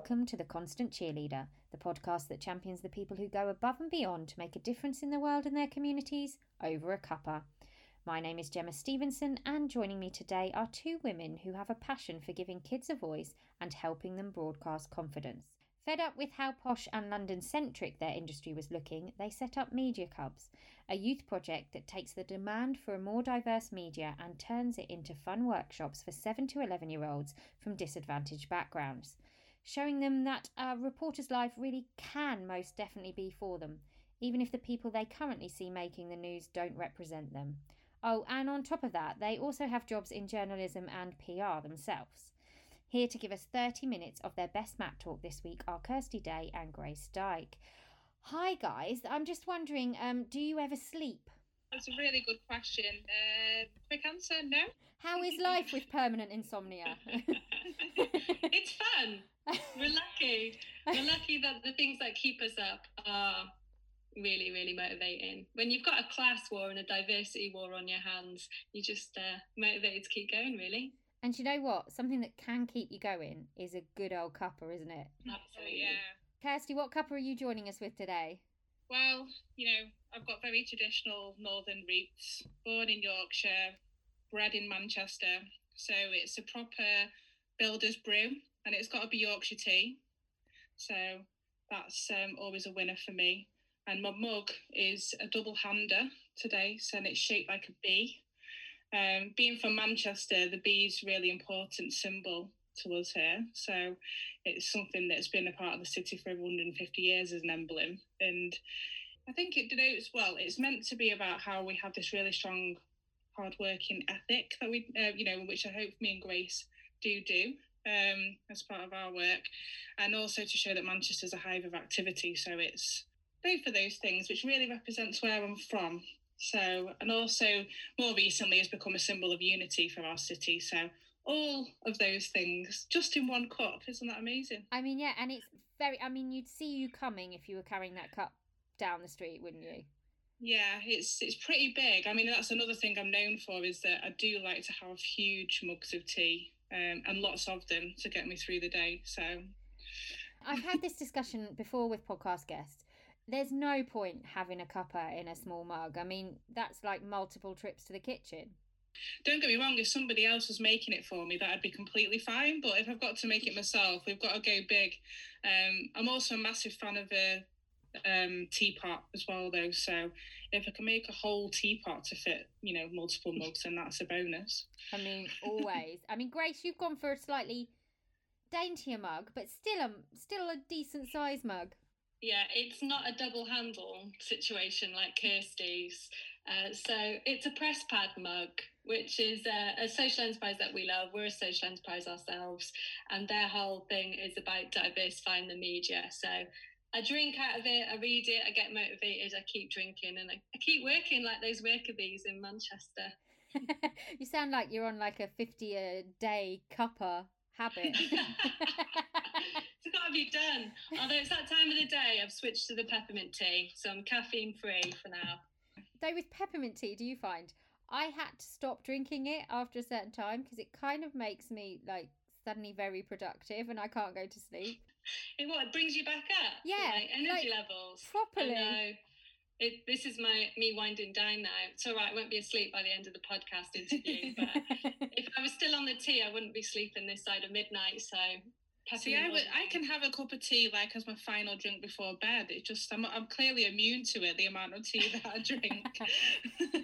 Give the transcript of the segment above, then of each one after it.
Welcome to The Constant Cheerleader, the podcast that champions the people who go above and beyond to make a difference in the world and their communities over a cuppa. My name is Gemma Stevenson, and joining me today are two women who have a passion for giving kids a voice and helping them broadcast confidence. Fed up with how posh and London centric their industry was looking, they set up Media Cubs, a youth project that takes the demand for a more diverse media and turns it into fun workshops for 7 to 11 year olds from disadvantaged backgrounds, showing them that a reporter's life really can most definitely be for them, even if the people they currently see making the news don't represent them. Oh, and on top of that, they also have jobs in journalism and PR themselves. Here to give us 30 minutes of their best Mat Talk this week are Kirsty Day and Grace Dyke. Hi, guys. I'm just wondering um, do you ever sleep? That's a really good question. Uh, quick answer no. How is life with permanent insomnia? it's fun. We're lucky. We're lucky that the things that keep us up are really, really motivating. When you've got a class war and a diversity war on your hands, you're just uh, motivated to keep going, really. And you know what? Something that can keep you going is a good old cuppa, isn't it? Absolutely. Yeah. Kirsty, what cuppa are you joining us with today? Well, you know, I've got very traditional northern roots. Born in Yorkshire, bred in Manchester. So it's a proper builder's brew and it's got to be Yorkshire tea. So that's um, always a winner for me. And my mug is a double hander today, so it's shaped like a bee. Um, being from Manchester, the bee is really important symbol to us here. So it's something that's been a part of the city for over 150 years as an emblem. And I think it denotes, well, it's meant to be about how we have this really strong, hard-working ethic that we, uh, you know, which I hope me and Grace do do um, as part of our work. And also to show that Manchester's a hive of activity. So it's both of those things, which really represents where I'm from so, and also more recently has become a symbol of unity for our city. So, all of those things just in one cup. Isn't that amazing? I mean, yeah, and it's very, I mean, you'd see you coming if you were carrying that cup down the street, wouldn't you? Yeah, it's it's pretty big. I mean, that's another thing I'm known for is that I do like to have huge mugs of tea um, and lots of them to get me through the day. So I've had this discussion before with podcast guests there's no point having a cuppa in a small mug. I mean, that's like multiple trips to the kitchen. Don't get me wrong, if somebody else was making it for me, that'd be completely fine. But if I've got to make it myself, we've got to go big. Um, I'm also a massive fan of a um, teapot as well, though. So if I can make a whole teapot to fit, you know, multiple mugs, then that's a bonus. I mean, always. I mean, Grace, you've gone for a slightly daintier mug, but still a still a decent size mug. Yeah, it's not a double handle situation like Kirsty's. Uh, so it's a PressPad mug, which is a, a, social enterprise that we love. We're a social enterprise ourselves, and their whole thing is about diversifying the media. So I drink out of it, I read it, I get motivated, I keep drinking, and I, I keep working like those worker bees in Manchester. you sound like you're on like a 50 a day cuppa habit. it's got to be done. Although it's that time of the day, I've switched to the peppermint tea, so I'm caffeine free for now. Though with peppermint tea, do you find I had to stop drinking it after a certain time because it kind of makes me like suddenly very productive and I can't go to sleep. It what it brings you back up? Yeah, like energy like, levels properly. It, this is my me winding down now. It's all right. I won't be asleep by the end of the podcast interview. but if I was still on the tea, I wouldn't be sleeping this side of midnight. So See, I, would, I can have a cup of tea like as my final drink before bed. It just I'm, I'm clearly immune to it. The amount of tea that I drink.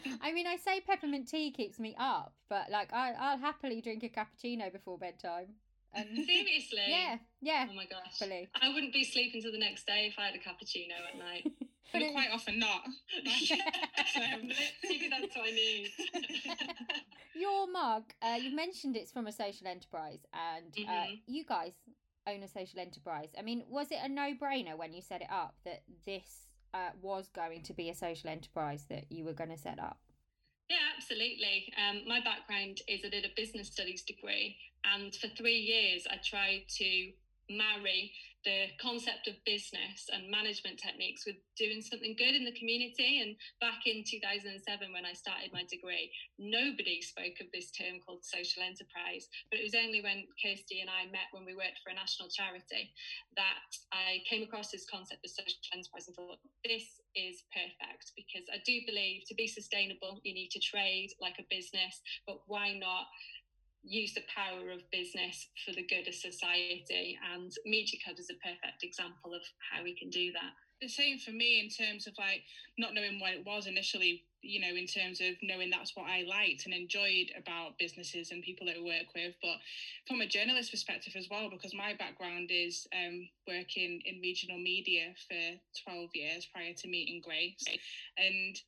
I mean, I say peppermint tea keeps me up, but like I, I'll happily drink a cappuccino before bedtime. And seriously, yeah, yeah. Oh my gosh, I wouldn't be sleeping till the next day if I had a cappuccino at night. but it, quite often not. Maybe that's what I need. Your mug, uh, you mentioned it's from a social enterprise, and uh, mm-hmm. uh, you guys own a social enterprise. I mean, was it a no-brainer when you set it up that this uh, was going to be a social enterprise that you were going to set up? Yeah, absolutely. Um, my background is I did a business studies degree, and for three years I tried to marry the concept of business and management techniques with doing something good in the community. And back in 2007, when I started my degree, nobody spoke of this term called social enterprise. But it was only when Kirsty and I met when we worked for a national charity that I came across this concept of social enterprise and thought, this is perfect because I do believe to be sustainable, you need to trade like a business, but why not? Use the power of business for the good of society. And Media Cubs is a perfect example of how we can do that. The same for me in terms of like not knowing what it was initially, you know, in terms of knowing that's what I liked and enjoyed about businesses and people that I work with, but from a journalist perspective as well, because my background is um, working in regional media for 12 years prior to meeting Grace. And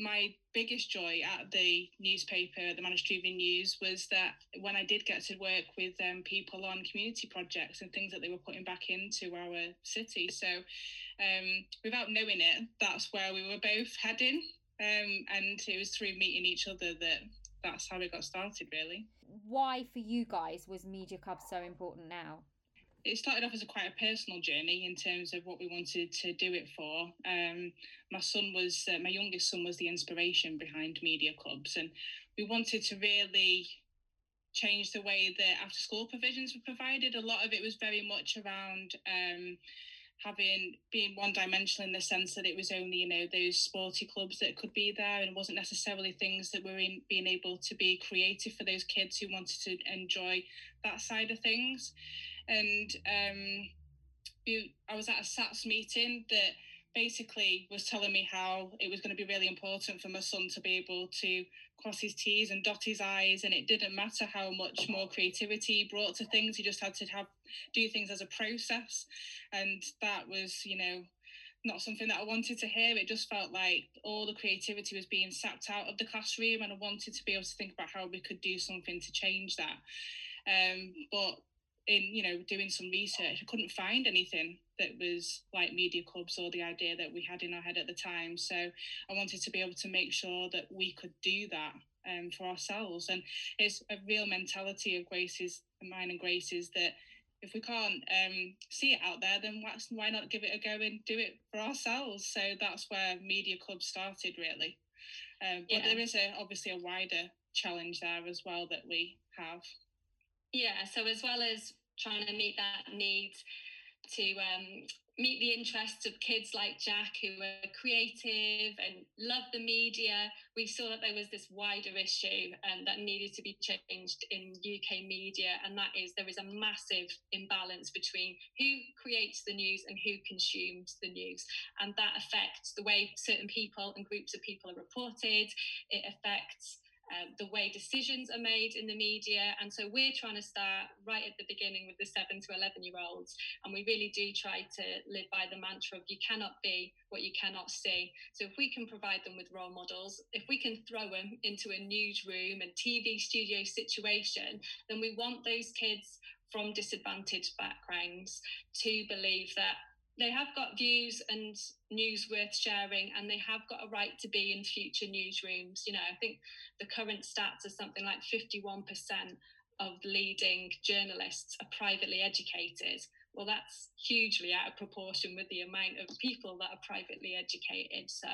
my biggest joy at the newspaper, the Manchester News, was that when I did get to work with um, people on community projects and things that they were putting back into our city. So, um, without knowing it, that's where we were both heading. Um, and it was through meeting each other that that's how we got started, really. Why, for you guys, was Media Cub so important now? It started off as a quite a personal journey in terms of what we wanted to do it for. Um, my son was uh, my youngest son was the inspiration behind Media Cubs, and we wanted to really change the way that after school provisions were provided. A lot of it was very much around. Um, having being one dimensional in the sense that it was only you know those sporty clubs that could be there and it wasn't necessarily things that were in being able to be creative for those kids who wanted to enjoy that side of things and um, I was at a SATS meeting that basically was telling me how it was going to be really important for my son to be able to cross his T's and dot his I's, and it didn't matter how much more creativity he brought to things. He just had to have do things as a process, and that was, you know, not something that I wanted to hear. It just felt like all the creativity was being sapped out of the classroom, and I wanted to be able to think about how we could do something to change that. Um, but in you know doing some research, I couldn't find anything that was like Media Cubs or the idea that we had in our head at the time. So I wanted to be able to make sure that we could do that um, for ourselves. And it's a real mentality of Grace's, mine and Grace's, that if we can't um, see it out there, then why not give it a go and do it for ourselves? So that's where Media Cubs started, really. Um, but yeah. there is a, obviously a wider challenge there as well that we have. Yeah, so as well as trying to meet that need to um, meet the interests of kids like Jack who are creative and love the media. We saw that there was this wider issue um, that needed to be changed in UK media, and that is there is a massive imbalance between who creates the news and who consumes the news, and that affects the way certain people and groups of people are reported. It affects um, the way decisions are made in the media. And so we're trying to start right at the beginning with the seven to 11 year olds. And we really do try to live by the mantra of you cannot be what you cannot see. So if we can provide them with role models, if we can throw them into a newsroom and TV studio situation, then we want those kids from disadvantaged backgrounds to believe that they have got views and news worth sharing and they have got a right to be in future newsrooms. You know i think the current stats are something like 51% of leading journalists are privately educated. Well that's hugely out of proportion with the amount of people that are privately educated. So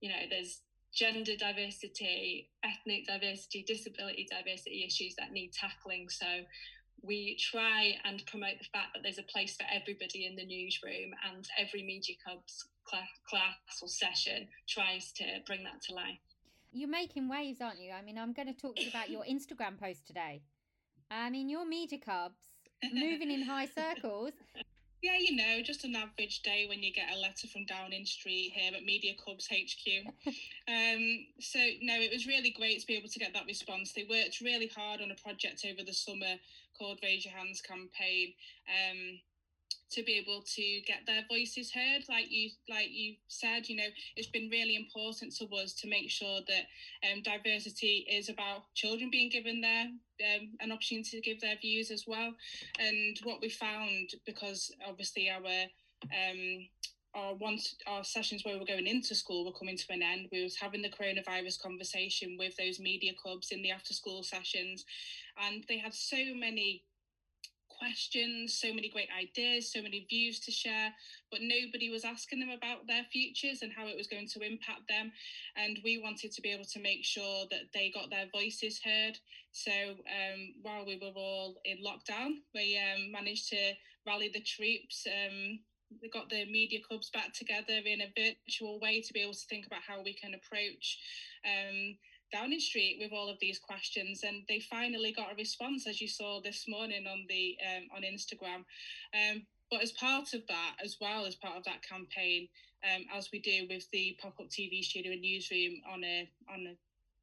you know there's gender diversity ethnic diversity disability diversity issues that need tackling. So we try and promote the fact that there's a place for everybody in the newsroom and every Media Cubs class or session tries to bring that to life. You're making waves aren't you? I mean i'm going to talk to you about your instagram post today. I mean your media cubs moving in high circles yeah, you know, just an average day when you get a letter from Downing Street here at Media Cubs HQ. um, so, no, it was really great to be able to get that response. They worked really hard on a project over the summer called Raise Your Hands campaign. Um, to be able to get their voices heard. Like you like you said you know it's been really important to us to make sure that um, diversity is about children being given their um, an opportunity to give their views as well. And what we found because obviously our um, our once our sessions where we were going into school were coming to an end. We was having the coronavirus conversation with those Media Cubs in the after school sessions, and they had so many questions, so many great ideas, so many views to share, but nobody was asking them about their futures and how it was going to impact them. And we wanted to be able to make sure that they got their voices heard. So um, while we were all in lockdown, we um, managed to rally the troops. Um, we got the Media Cubs back together in a virtual way to be able to think about how we can approach um, Downing Street with all of these questions, and they finally got a response, as you saw this morning on the um, on Instagram. Um, but as part of that, as well as part of that campaign, um, as we do with the pop up TV studio and newsroom on a on a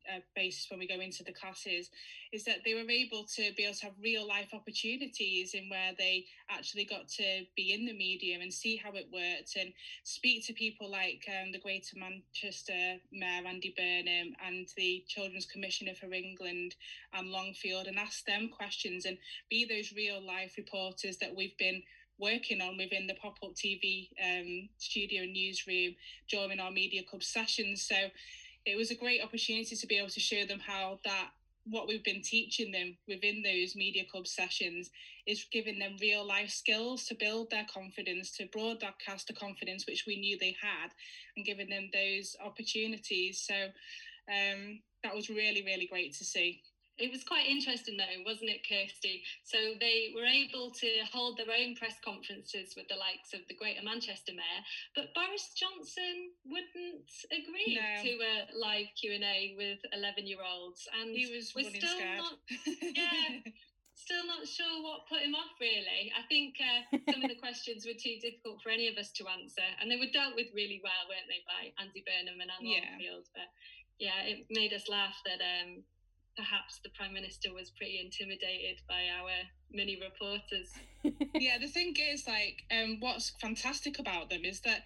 uh, basis when we go into the classes is that they were able to be able to have real life opportunities in where they actually got to be in the medium and see how it worked and speak to people like um, the Greater Manchester Mayor Andy Burnham and the Children's Commissioner for England Anne Longfield and ask them questions and be those real life reporters that we've been working on within the pop up TV um, studio and newsroom during our Media Cub sessions. So it was a great opportunity to be able to show them how that what we've been teaching them within those Media Cub sessions is giving them real life skills to build their confidence, to broadcast the confidence which we knew they had, and giving them those opportunities. So um, that was really, really great to see. It was quite interesting, though, wasn't it, Kirsty? So they were able to hold their own press conferences with the likes of the Greater Manchester Mayor, but Boris Johnson wouldn't agree no. to a live Q and A with eleven-year-olds, and he was we're still scared. not, yeah, still not sure what put him off. Really, I think uh, some of the questions were too difficult for any of us to answer, and they were dealt with really well, weren't they, by Andy Burnham and Anne yeah. Longfield? But yeah, it made us laugh that. Um, perhaps the prime minister was pretty intimidated by our mini reporters. yeah, the thing is, like, um, what's fantastic about them is that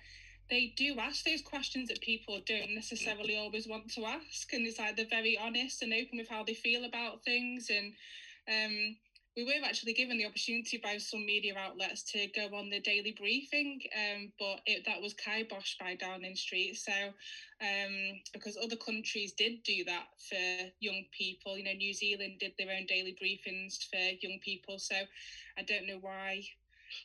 they do ask those questions that people don't necessarily always want to ask, and it's like they're very honest and open with how they feel about things, and um, we were actually given the opportunity by some media outlets to go on the daily briefing, um, but it, that was kiboshed by Downing Street. So, um, because other countries did do that for young people, you know, New Zealand did their own daily briefings for young people. So, I don't know why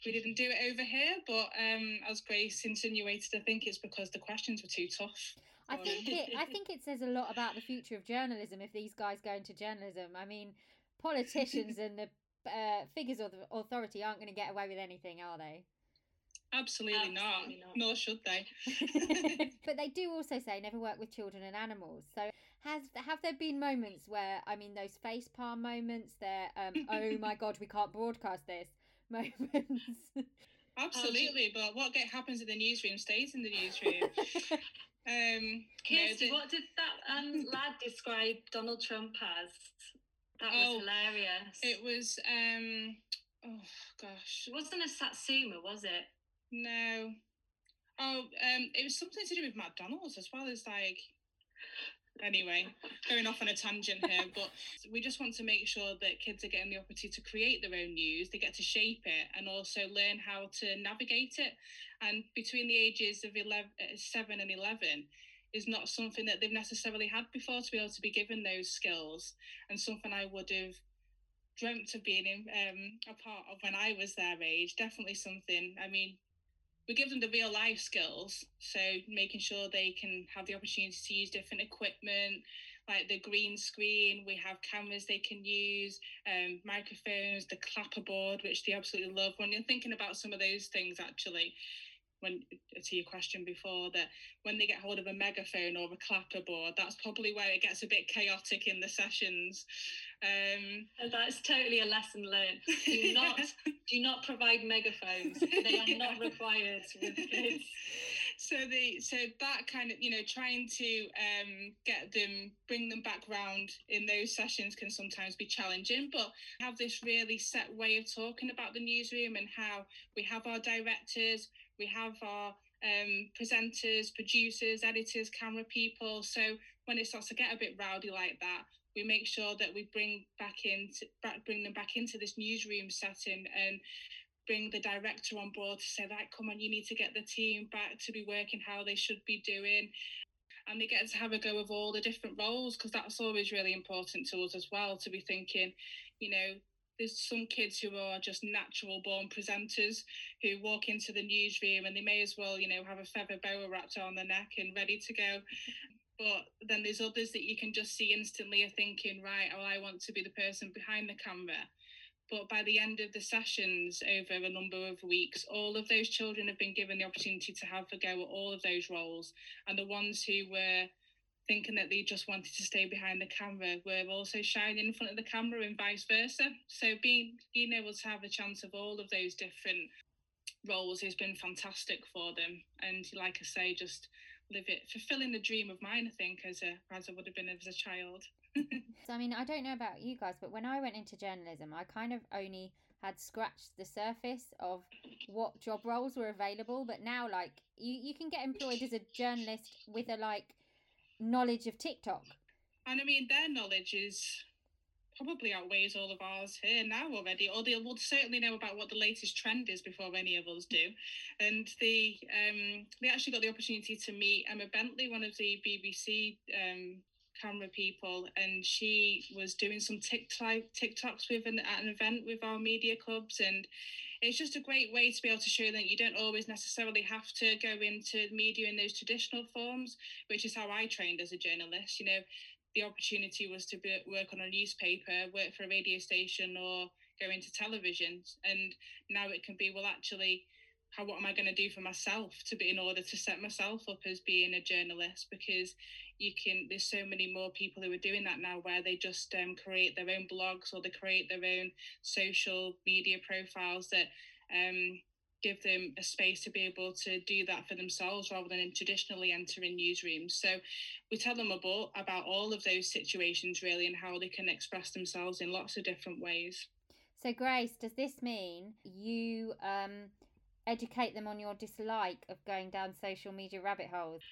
we didn't do it over here, but um, as Grace insinuated, I think it's because the questions were too tough. I think it, I think it says a lot about the future of journalism if these guys go into journalism. I mean, politicians and the uh, figures of authority aren't going to get away with anything, are they? Absolutely, Absolutely not. not. Nor should they. but they do also say never work with children and animals. So has have there been moments where I mean those face palm moments? There, um, oh my god, we can't broadcast this moments. Absolutely, but what get happens in the newsroom stays in the newsroom. um, Kirsty, no, the... what did that um, lad describe Donald Trump as? That was oh, hilarious. It was um oh gosh. It wasn't a satsuma, was it? No. Oh, um it was something to do with McDonald's as well as like anyway, going off on a tangent here, but we just want to make sure that kids are getting the opportunity to create their own news, they get to shape it and also learn how to navigate it. And between the ages of 11, uh, 7 and 11, is not something that they've necessarily had before to be able to be given those skills and something I would have dreamt of being in, um, a part of when I was their age. Definitely something. I mean, we give them the real life skills, so making sure they can have the opportunity to use different equipment, like the green screen. We have cameras they can use, um, microphones, the clapperboard, which they absolutely love. When you're thinking about some of those things, actually, when to your question before that when they get hold of a megaphone or a clapperboard that's probably where it gets a bit chaotic in the sessions. Um, that's totally a lesson learned. Do not do not provide megaphones. They are yeah. not required with kids. So the so that kind of you know trying to um, get them bring them back round in those sessions can sometimes be challenging but have this really set way of talking about the newsroom and how we have our directors we have our um, presenters, producers, editors, camera people. So when it starts to get a bit rowdy like that, we make sure that we bring back into bring them back into this newsroom setting and bring the director on board to say that come on you need to get the team back to be working how they should be doing and they get to have a go of all the different roles because that's always really important to us as well to be thinking you know there's some kids who are just natural born presenters who walk into the newsroom and they may as well, you know, have a feather boa wrapped around their neck and ready to go. But then there's others that you can just see instantly are thinking, right, oh, I want to be the person behind the camera. But by the end of the sessions over a number of weeks, all of those children have been given the opportunity to have a go at all of those roles. And the ones who were thinking that they just wanted to stay behind the camera were also shining in front of the camera and vice versa. So being being able to have a chance of all of those different roles has been fantastic for them. And like I say, just live it, fulfilling the dream of mine, I think, as a as I would have been as a child. so I mean, I don't know about you guys, but when I went into journalism, I kind of only had scratched the surface of what job roles were available. But now, like, you you can get employed as a journalist with a like knowledge of TikTok. And I mean, their knowledge is probably outweighs all of ours here now already, or they will certainly know about what the latest trend is before any of us do. And they um, they actually got the opportunity to meet Emma Bentley, one of the BBC um, camera people, and she was doing some TikTok TikToks with an, at an event with our Media Cubs, and it's just a great way to be able to show that you don't always necessarily have to go into media in those traditional forms, which is how I trained as a journalist. You know, the opportunity was to be, work on a newspaper, work for a radio station, or go into television. And now it can be, well, actually, how what am I going to do for myself to be in order to set myself up as being a journalist? Because you can there's so many more people who are doing that now where they just um, create their own blogs or they create their own social media profiles that um, give them a space to be able to do that for themselves rather than traditionally entering newsrooms. So we tell them about about all of those situations really and how they can express themselves in lots of different ways. So Grace, does this mean you um, educate them on your dislike of going down social media rabbit holes?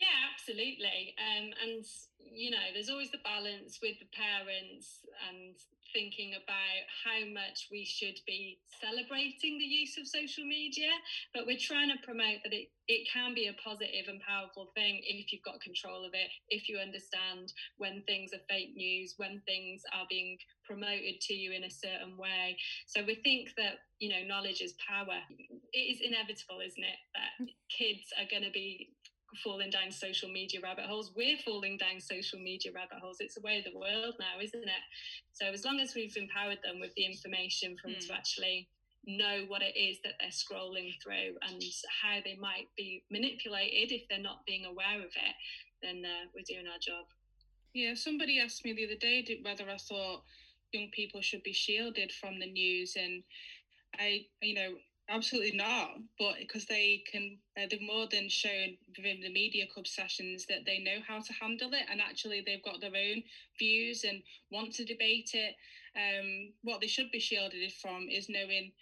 Yeah, absolutely. Um, and, you know, there's always the balance with the parents and thinking about how much we should be celebrating the use of social media, but we're trying to promote that it, it can be a positive and powerful thing if you've got control of it, if you understand when things are fake news, when things are being promoted to you in a certain way. So we think that, you know, knowledge is power. It is inevitable, isn't it, that kids are going to be falling down social media rabbit holes. We're falling down social media rabbit holes. It's the way of the world now, isn't it? So as long as we've empowered them with the information from mm. to actually know what it is that they're scrolling through and how they might be manipulated if they're not being aware of it, then uh, we're doing our job. Yeah, somebody asked me the other day whether I thought young people should be shielded from the news, and I, you know, Absolutely not. But because they can, uh, they've more than shown within the Media Cub sessions that they know how to handle it, and actually they've got their own views and want to debate it. Um, what they should be shielded from is knowing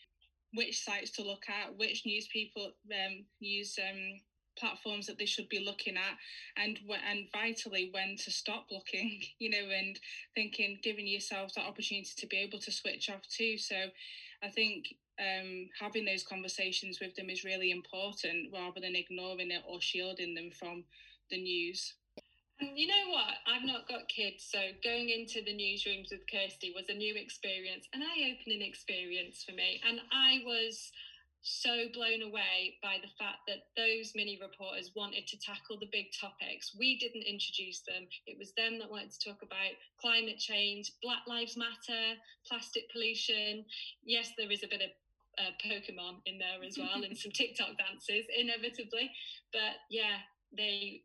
which sites to look at, which news people um, use um, platforms that they should be looking at and and vitally when to stop looking you know and thinking giving yourself that opportunity to be able to switch off too so i think um, having those conversations with them is really important rather than ignoring it or shielding them from the news. You know what? I've not got kids, so going into the newsrooms with Kirsty was a new experience, an eye opening experience for me. And I was so blown away by the fact that those mini reporters wanted to tackle the big topics. We didn't introduce them. It was them that wanted to talk about climate change, Black Lives Matter, plastic pollution. Yes, there is a bit of uh, Pokemon in there as well and some TikTok dances inevitably. But yeah, they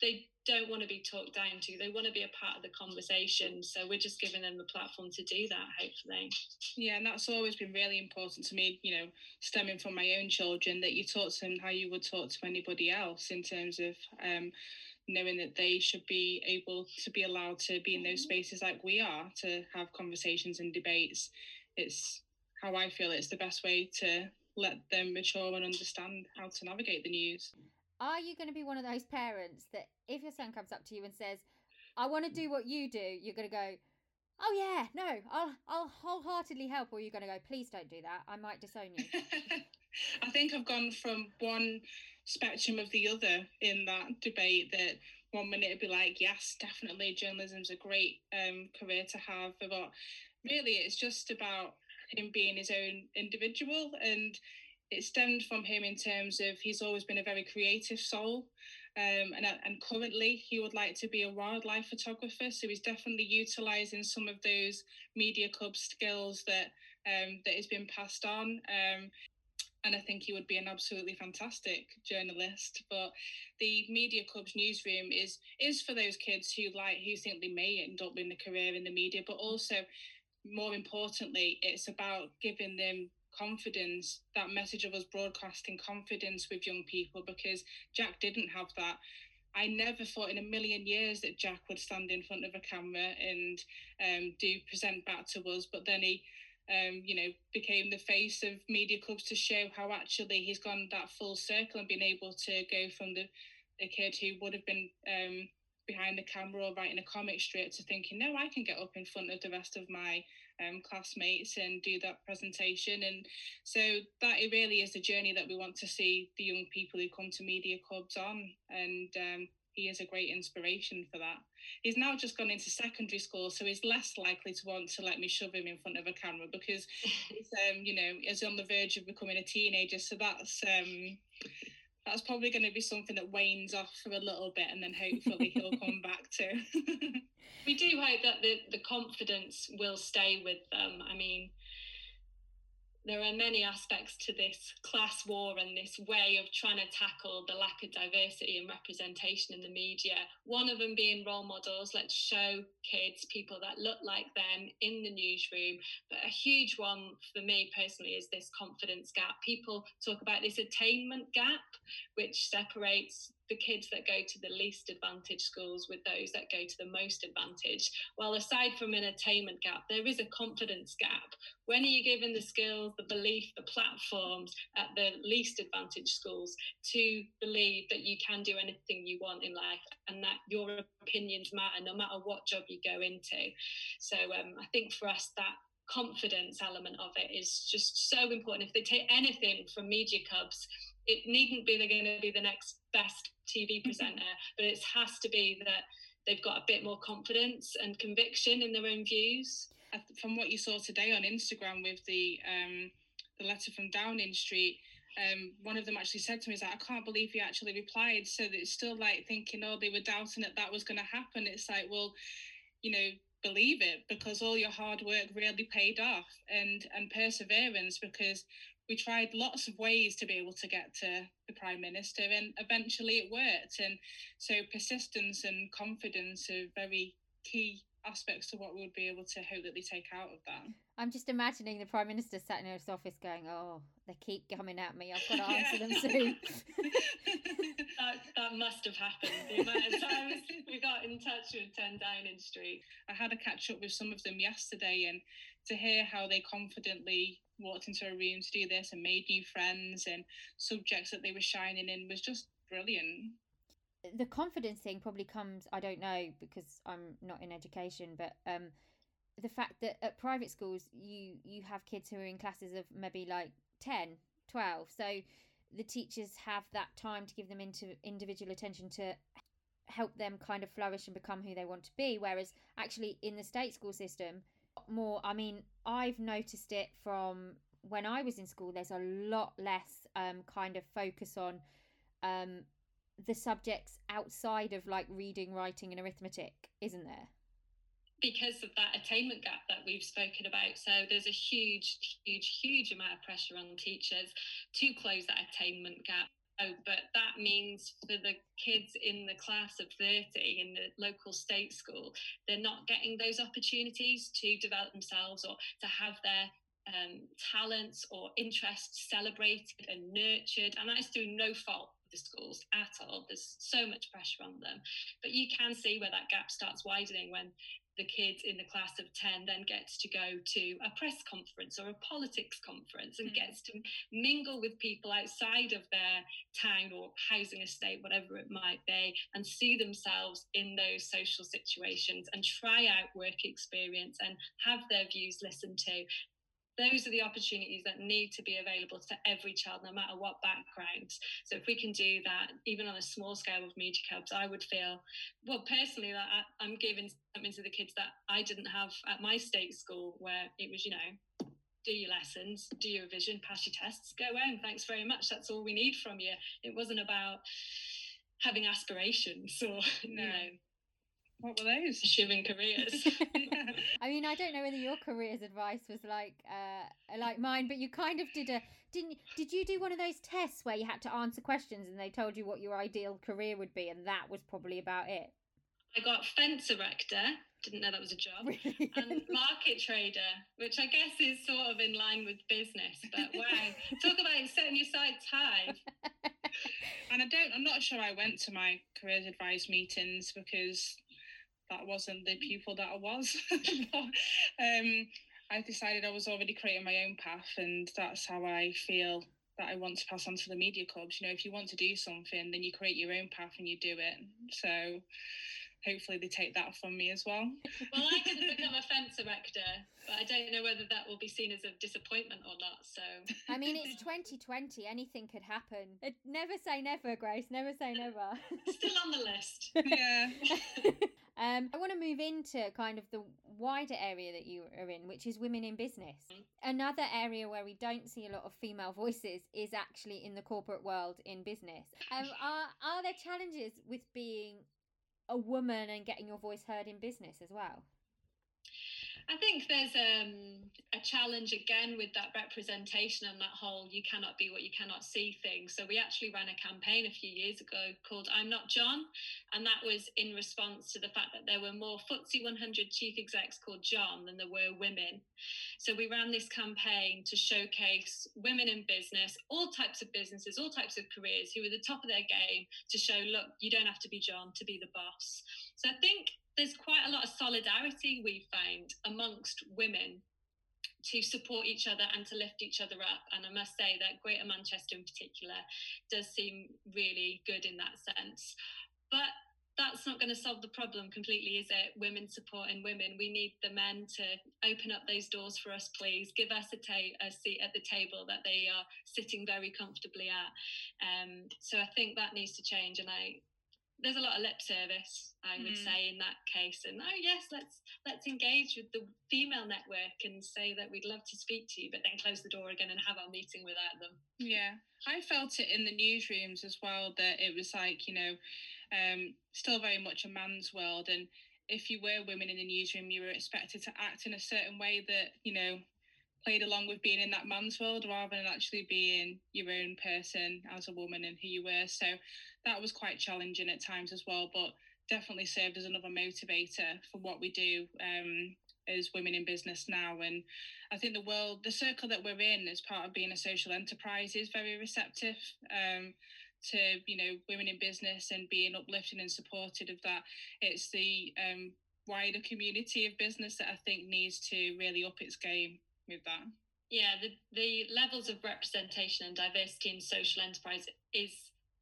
they don't want to be talked down to. They want to be a part of the conversation. So we're just giving them the platform to do that, hopefully. Yeah, and that's always been really important to me, you know, stemming from my own children, that you talk to them how you would talk to anybody else in terms of um, knowing that they should be able to be allowed to be in those spaces like we are, to have conversations and debates. It's how I feel it's the best way to let them mature and understand how to navigate the news. Are you going to be one of those parents that if your son comes up to you and says, "I want to do what you do," you're going to go, "Oh yeah, no, I'll I'll wholeheartedly help," or you're going to go, "Please don't do that. I might disown you." I think I've gone from one spectrum of the other in that debate that one minute it'd be like, yes, definitely journalism's a great um, career to have, but really it's just about him being his own individual and it stemmed from him in terms of he's always been a very creative soul um, and, and currently he would like to be a wildlife photographer so he's definitely utilizing some of those Media Cub skills that um, that has been passed on um, and I think he would be an absolutely fantastic journalist. But the Media Cubs newsroom is is for those kids who like who think they may end up in a career in the media, but also more importantly, it's about giving them confidence, that message of us broadcasting confidence with young people because Jack didn't have that. I never thought in a million years that Jack would stand in front of a camera and um, do present back to us, but then he, um, you know, became the face of Media Cubs to show how actually he's gone that full circle and been able to go from the, the kid who would have been um, behind the camera or writing a comic strip to thinking, no, I can get up in front of the rest of my um, classmates and do that presentation. And so that it really is the journey that we want to see the young people who come to Media Cubs on. And um, he is a great inspiration for that. He's now just gone into secondary school, so he's less likely to want to let me shove him in front of a camera because he's, um, you know, is on the verge of becoming a teenager. So that's um, that's probably going to be something that wanes off for a little bit and then hopefully he'll come back to. we do hope that the, the confidence will stay with them. I mean, there are many aspects to this class war and this way of trying to tackle the lack of diversity and representation in the media. One of them being role models. Let's show kids people that look like them in the newsroom. But a huge one for me personally is this confidence gap. People talk about this attainment gap, which separates the kids that go to the least advantaged schools with those that go to the most advantaged. Well, aside from an attainment gap, there is a confidence gap. When are you given the skills, the belief, the platforms at the least advantaged schools to believe that you can do anything you want in life and that your opinions matter no matter what job you go into? So um, I think for us, that confidence element of it is just so important. If they take anything from Media Cubs, it needn't be they're going to be the next best TV presenter, but it has to be that they've got a bit more confidence and conviction in their own views. From what you saw today on Instagram with the um, the letter from Downing Street, um, one of them actually said to me, "Is like I can't believe he actually replied." So that it's still like thinking, "Oh, they were doubting that that was going to happen." It's like, well, you know, believe it because all your hard work really paid off and and perseverance because we tried lots of ways to be able to get to the prime minister and eventually it worked. And so persistence and confidence are very key aspects to what we would be able to hope that they take out of that. I'm just imagining the prime minister sat in his office going oh they keep coming at me. I've got to answer them soon. That, that must have happened. The amount of times we got in touch with 10 downing street i had a catch up with some of them yesterday and to hear how they confidently walked into a room to do this and made new friends and subjects that they were shining in was just brilliant. The confidence thing probably comes, I don't know because I'm not in education, but um, the fact that at private schools you you have kids who are in classes of maybe like 10, 12. So the teachers have that time to give them into individual attention to help them kind of flourish and become who they want to be. Whereas actually in the state school system, more i mean i've noticed it from when i was in school there's a lot less um kind of focus on um the subjects outside of like reading writing and arithmetic isn't there because of that attainment gap that we've spoken about. So there's a huge, huge, huge amount of pressure on teachers to close that attainment gap Oh, but that means for the kids in the class of 30 in the local state school, they're not getting those opportunities to develop themselves or to have their um, talents or interests celebrated and nurtured. And that is through no fault the schools at all. There's so much pressure on them. But you can see where that gap starts widening when the kid in the class of 10 then gets to go to a press conference or a politics conference and mm. gets to mingle with people outside of their town or housing estate, whatever it might be, and see themselves in those social situations and try out work experience and have their views listened to those are the opportunities that need to be available to every child, no matter what background. So if we can do that, even on a small scale with Media Cubs, I would feel, well, personally, that I'm giving something to the kids that I didn't have at my state school, where it was, you know, do your lessons, do your revision, pass your tests, go home. Thanks very much. That's all we need from you. It wasn't about having aspirations or, no. you know, what were those? Pursuing careers. yeah. I mean, I don't know whether your careers advice was like uh, like mine, but you kind of did a didn't did you do one of those tests where you had to answer questions and they told you what your ideal career would be, and that was probably about it. I got fence erector. Didn't know that was a job. Brilliant. And market trader, which I guess is sort of in line with business. But wow, talk about setting your sights high. and I don't. I'm not sure I went to my careers advice meetings because that wasn't the pupil that I was. but, um, I decided I was already creating my own path, and that's how I feel that I want to pass on to the Media Cubs. You know, if you want to do something, then you create your own path and you do it. So hopefully they take that from me as well. Well, I didn't become a fence erector, but I don't know whether that will be seen as a disappointment or not. So I mean, it's 2020; anything could happen. Never say never, Grace. Never say never. Still on the list. Yeah. Um, I want to move into kind of the wider area that you are in, which is women in business. Another area where we don't see a lot of female voices is actually in the corporate world in business. Um, are are there challenges with being a woman and getting your voice heard in business as well? I think there's um, a challenge again with that representation and that whole you cannot be what you cannot see thing. So, we actually ran a campaign a few years ago called I'm Not John. And that was in response to the fact that there were more FTSE 100 chief execs called John than there were women. So, we ran this campaign to showcase women in business, all types of businesses, all types of careers who were the top of their game to show, look, you don't have to be John to be the boss. So, I think there's quite a lot of solidarity we found amongst women to support each other and to lift each other up. And I must say that Greater Manchester in particular does seem really good in that sense. But that's not going to solve the problem completely, is it? Women supporting women. We need the men to open up those doors for us, please. Give us a, ta- a seat at the table that they are sitting very comfortably at. Um, so I think that needs to change. And I, there's a lot of lip service i would mm. say in that case. And oh yes let's let's engage with the female network and say that we'd love to speak to you but then close the door again and have our meeting without them. Yeah. I felt it in the newsrooms as well that it was like you know um, still very much a man's world. And if you were women in the newsroom you were expected to act in a certain way that you know played along with being in that man's world rather than actually being your own person as a woman and who you were. So that was quite challenging at times as well, but definitely served as another motivator for what we do um, as women in business now. And I think the world, the circle that we're in as part of being a social enterprise is very receptive. Um, to you know women in business and being uplifted and supported of that it's the um, wider community of business that i think needs to really up its game with that? Yeah, the, the levels of representation and diversity in social enterprise is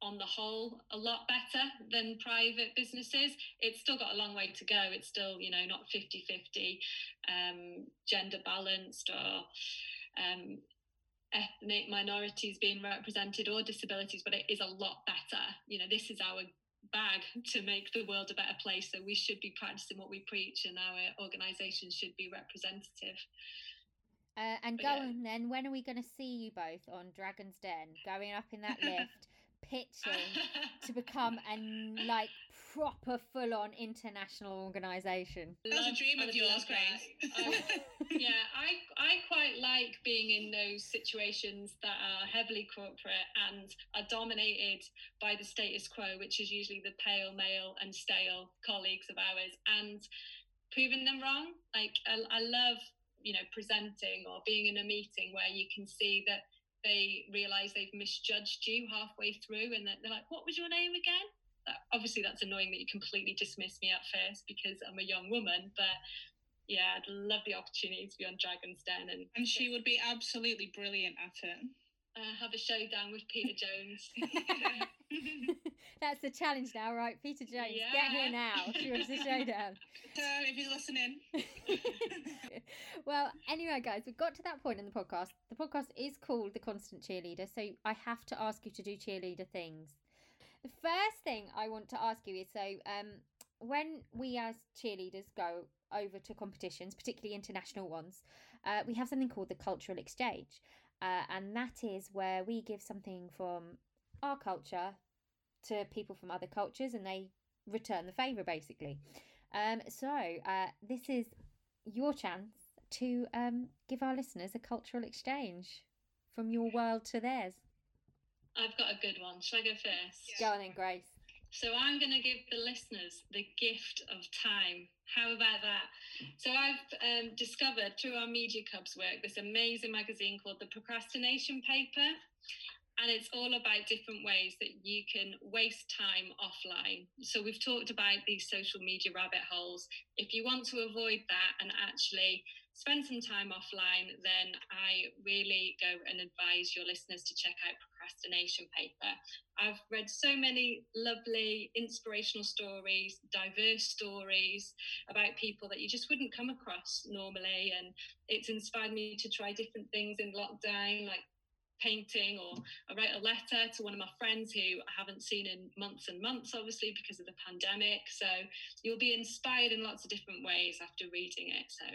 on the whole a lot better than private businesses. It's still got a long way to go. It's still you know not 50 50 um, gender balanced or um, ethnic minorities being represented or disabilities but it is a lot better. You know this is our bag to make the world a better place so we should be practicing what we preach and our organizations should be representative uh, and but go yeah. on then. When are we going to see you both on Dragon's Den, going up in that lift, pitching to become a like proper, full-on international organisation? That's a dream of yours, Grace. Yeah, I I quite like being in those situations that are heavily corporate and are dominated by the status quo, which is usually the pale, male, and stale colleagues of ours, and proving them wrong. Like I, I love you know presenting or being in a meeting where you can see that they realize they've misjudged you halfway through and they're like what was your name again? That, obviously that's annoying that you completely dismissed me at first because i'm a young woman but yeah i'd love the opportunity to be on dragon's den and and she would be absolutely brilliant at it. Uh, have a showdown with peter jones That's the challenge now, right? Peter James, Yeah. get here now. She wants a showdown. So if you're listening, well, anyway, guys, we've got to that point in the podcast. The podcast is called The Constant Cheerleader, so I have to ask you to do cheerleader things. The first thing I want to ask you is so um, when we as cheerleaders go over to competitions, particularly international ones, uh, we have something called the cultural exchange. Uh, and that is where we give something from our culture to people from other cultures and they return the favour basically. Um, so uh, this is your chance to um, give our listeners a cultural exchange from your world to theirs. I've got a good one. Shall I go first? Go on then, Grace. So I'm going to give the listeners the gift of time. How about that? So I've um, discovered through our Media Cubs work this amazing magazine called the Procrastination Paper. And it's all about different ways that you can waste time offline. So we've talked about these social media rabbit holes. If you want to avoid that and actually spend some time offline, then I really go and advise your listeners to check out Procrastination Paper. I've read so many lovely inspirational stories, diverse stories about people that you just wouldn't come across normally. And it's inspired me to try different things in lockdown, like painting, or I write a letter to one of my friends who I haven't seen in months and months, obviously, because of the pandemic. So you'll be inspired in lots of different ways after reading it. So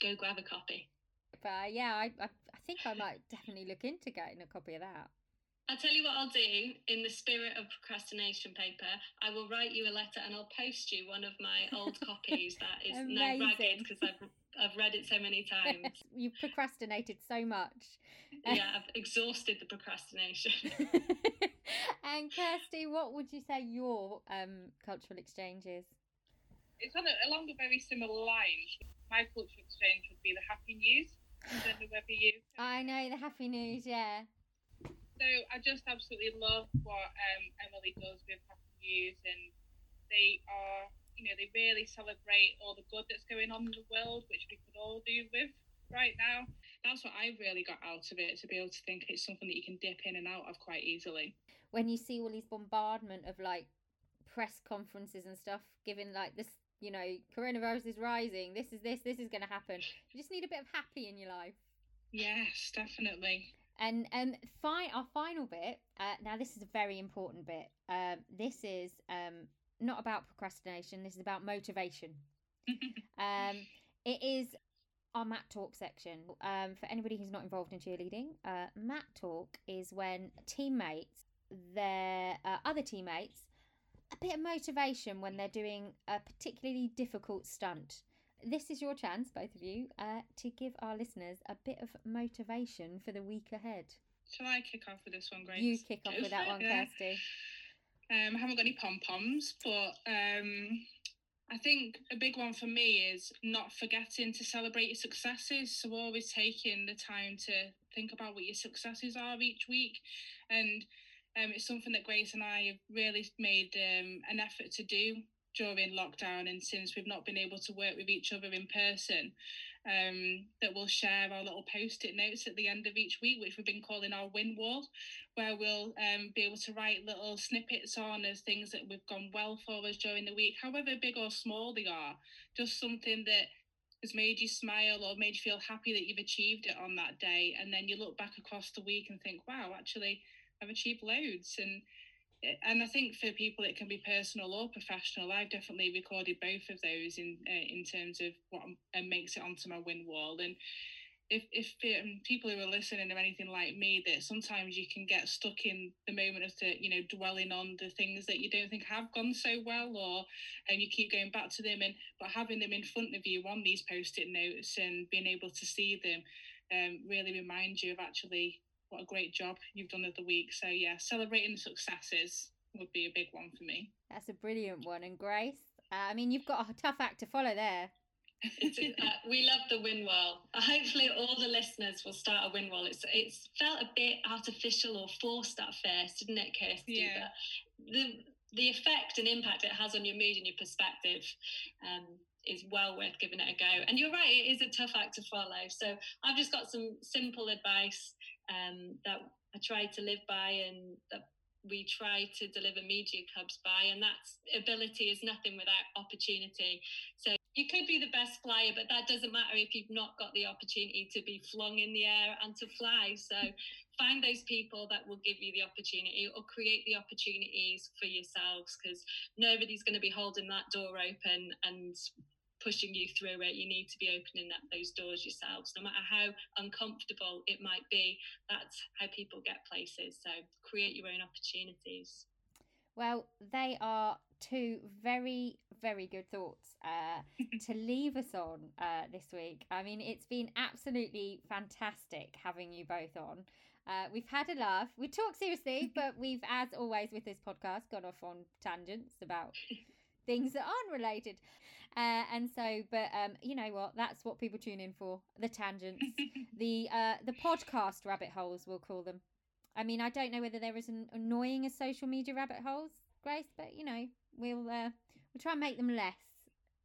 go grab a copy. But yeah, I, I, I think I might definitely look into getting a copy of that. I'll tell you what I'll do in the spirit of procrastination paper. I will write you a letter and I'll post you one of my old copies that is now ragged because I've I've read it so many times. You've procrastinated so much. yeah, I've exhausted the procrastination. and Kirsty, what would you say your um, cultural exchange is? it's on a, along a very similar line. My cultural exchange would be the Happy News. I don't know whether you. I know the happy news, yeah. So I just absolutely love what um, Emily does with Happy News, and they are, you know, they really celebrate all the good that's going on in the world, which we could all do with right now. That's what I really got out of it to be able to think it's something that you can dip in and out of quite easily. When you see all these bombardment of like press conferences and stuff, giving like this, you know, coronavirus is rising, this is this, this is going to happen. You just need a bit of happy in your life. Yes, definitely. And um, fi- our final bit. Uh, now, this is a very important bit. Um, this is um, not about procrastination. This is about motivation. Um, it is our Mat Talk section. Um, for anybody who's not involved in cheerleading, uh, Mat Talk is when teammates, their uh, other teammates, a bit of motivation when they're doing a particularly difficult stunt. This is your chance, both of you, uh, to give our listeners a bit of motivation for the week ahead. Shall I kick off with this one, Grace? You kick off with that one. Kirsty. Um, I haven't got any pom poms, but um, I think a big one for me is not forgetting to celebrate your successes. So always taking the time to think about what your successes are each week, and um, it's something that Grace and I have really made um, an effort to do during lockdown and since we've not been able to work with each other in person um, that we'll share our little post-it notes at the end of each week which we've been calling our win wall where we'll um, be able to write little snippets on as things that we've gone well for us during the week however big or small they are. Just something that has made you smile or made you feel happy that you've achieved it on that day and then you look back across the week and think wow actually i've achieved loads. And and I think for people it can be personal or professional. I've definitely recorded both of those in uh, in terms of what um, makes it onto my win wall. And if if um, people who are listening are anything like me, that sometimes you can get stuck in the moment of the you know dwelling on the things that you don't think have gone so well, or and you keep going back to them. And but having them in front of you on these post-it notes and being able to see them um, really remind you of actually what a great job you've done of the week. So yeah, celebrating the successes would be a big one for me. That's a brilliant one. And Grace, uh, I mean, you've got a tough act to follow there. Uh, we love the win wall. Uh, hopefully, all the listeners will start a win wall. It's it's felt a bit artificial or forced at first, didn't it, Kirsty? Yeah. But the the effect and impact it has on your mood and your perspective um, is well worth giving it a go. And you're right, it is a tough act to follow. So I've just got some simple advice um, that I try to live by and that we try to deliver media cubs by. And that's ability is nothing without opportunity. So you could be the best flyer but that doesn't matter if you've not got the opportunity to be flung in the air and to fly. So find those people that will give you the opportunity or create the opportunities for yourselves because nobody's going to be holding that door open and pushing you through it. You need to be opening up those doors yourselves, no matter how uncomfortable it might be. That's how people get places. So create your own opportunities. Well, they are two very, very good thoughts uh, to leave us on uh, this week. I mean, it's been absolutely fantastic having you both on. Uh, we've had a laugh. We talk seriously, but we've, as always with this podcast, gone off on tangents about things that aren't related. Uh, and so, but um, you know what? That's what people tune in for: the tangents, the uh, the podcast rabbit holes, we'll call them. I mean, I don't know whether they're as annoying as social media rabbit holes, Grace, but you know, we'll uh, we'll try and make them less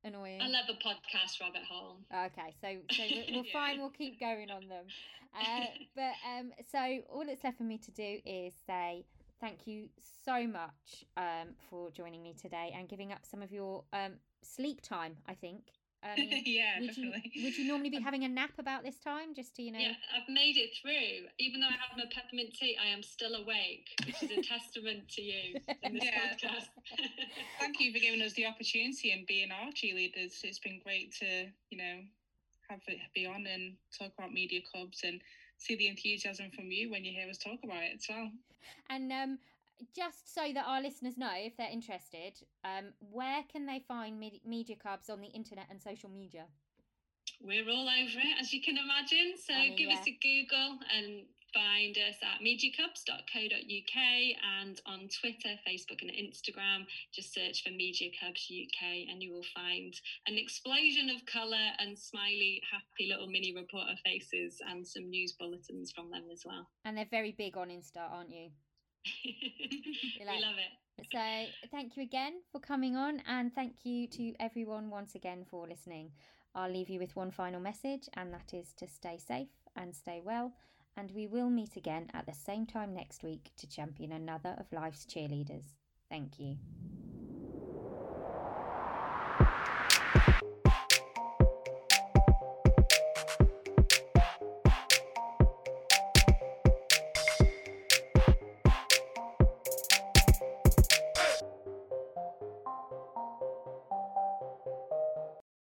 annoying. I love a podcast rabbit hole. Okay, so so we'll, we'll yeah. fine. We'll keep going on them. Uh, but um, so all that's left for me to do is say thank you so much um, for joining me today and giving up some of your um, sleep time, I think. Um, yeah, would definitely. You, would you normally be having a nap about this time, just to you know? Yeah, I've made it through. Even though I have my peppermint tea, I am still awake, which is a testament to you in this yeah. podcast. Thank you for giving us the opportunity and being our cheerleaders. It's been great to you know have it be on and talk about Media Cubs and see the enthusiasm from you when you hear us talk about it as well. And um, just so that our listeners know, if they're interested, um, where can they find Media Cubs on the internet and social media? We're all over it, as you can imagine. So I mean, give yeah. us a Google and find us at mediacubs.co.uk and on Twitter, Facebook, and Instagram. Just search for Media Cubs UK and you will find an explosion of colour and smiley, happy little mini reporter faces and some news bulletins from them as well. And they're very big on Insta, aren't you? like, we love it. So, thank you again for coming on, and thank you to everyone once again for listening. I'll leave you with one final message, and that is to stay safe and stay well. And we will meet again at the same time next week to champion another of life's cheerleaders. Thank you.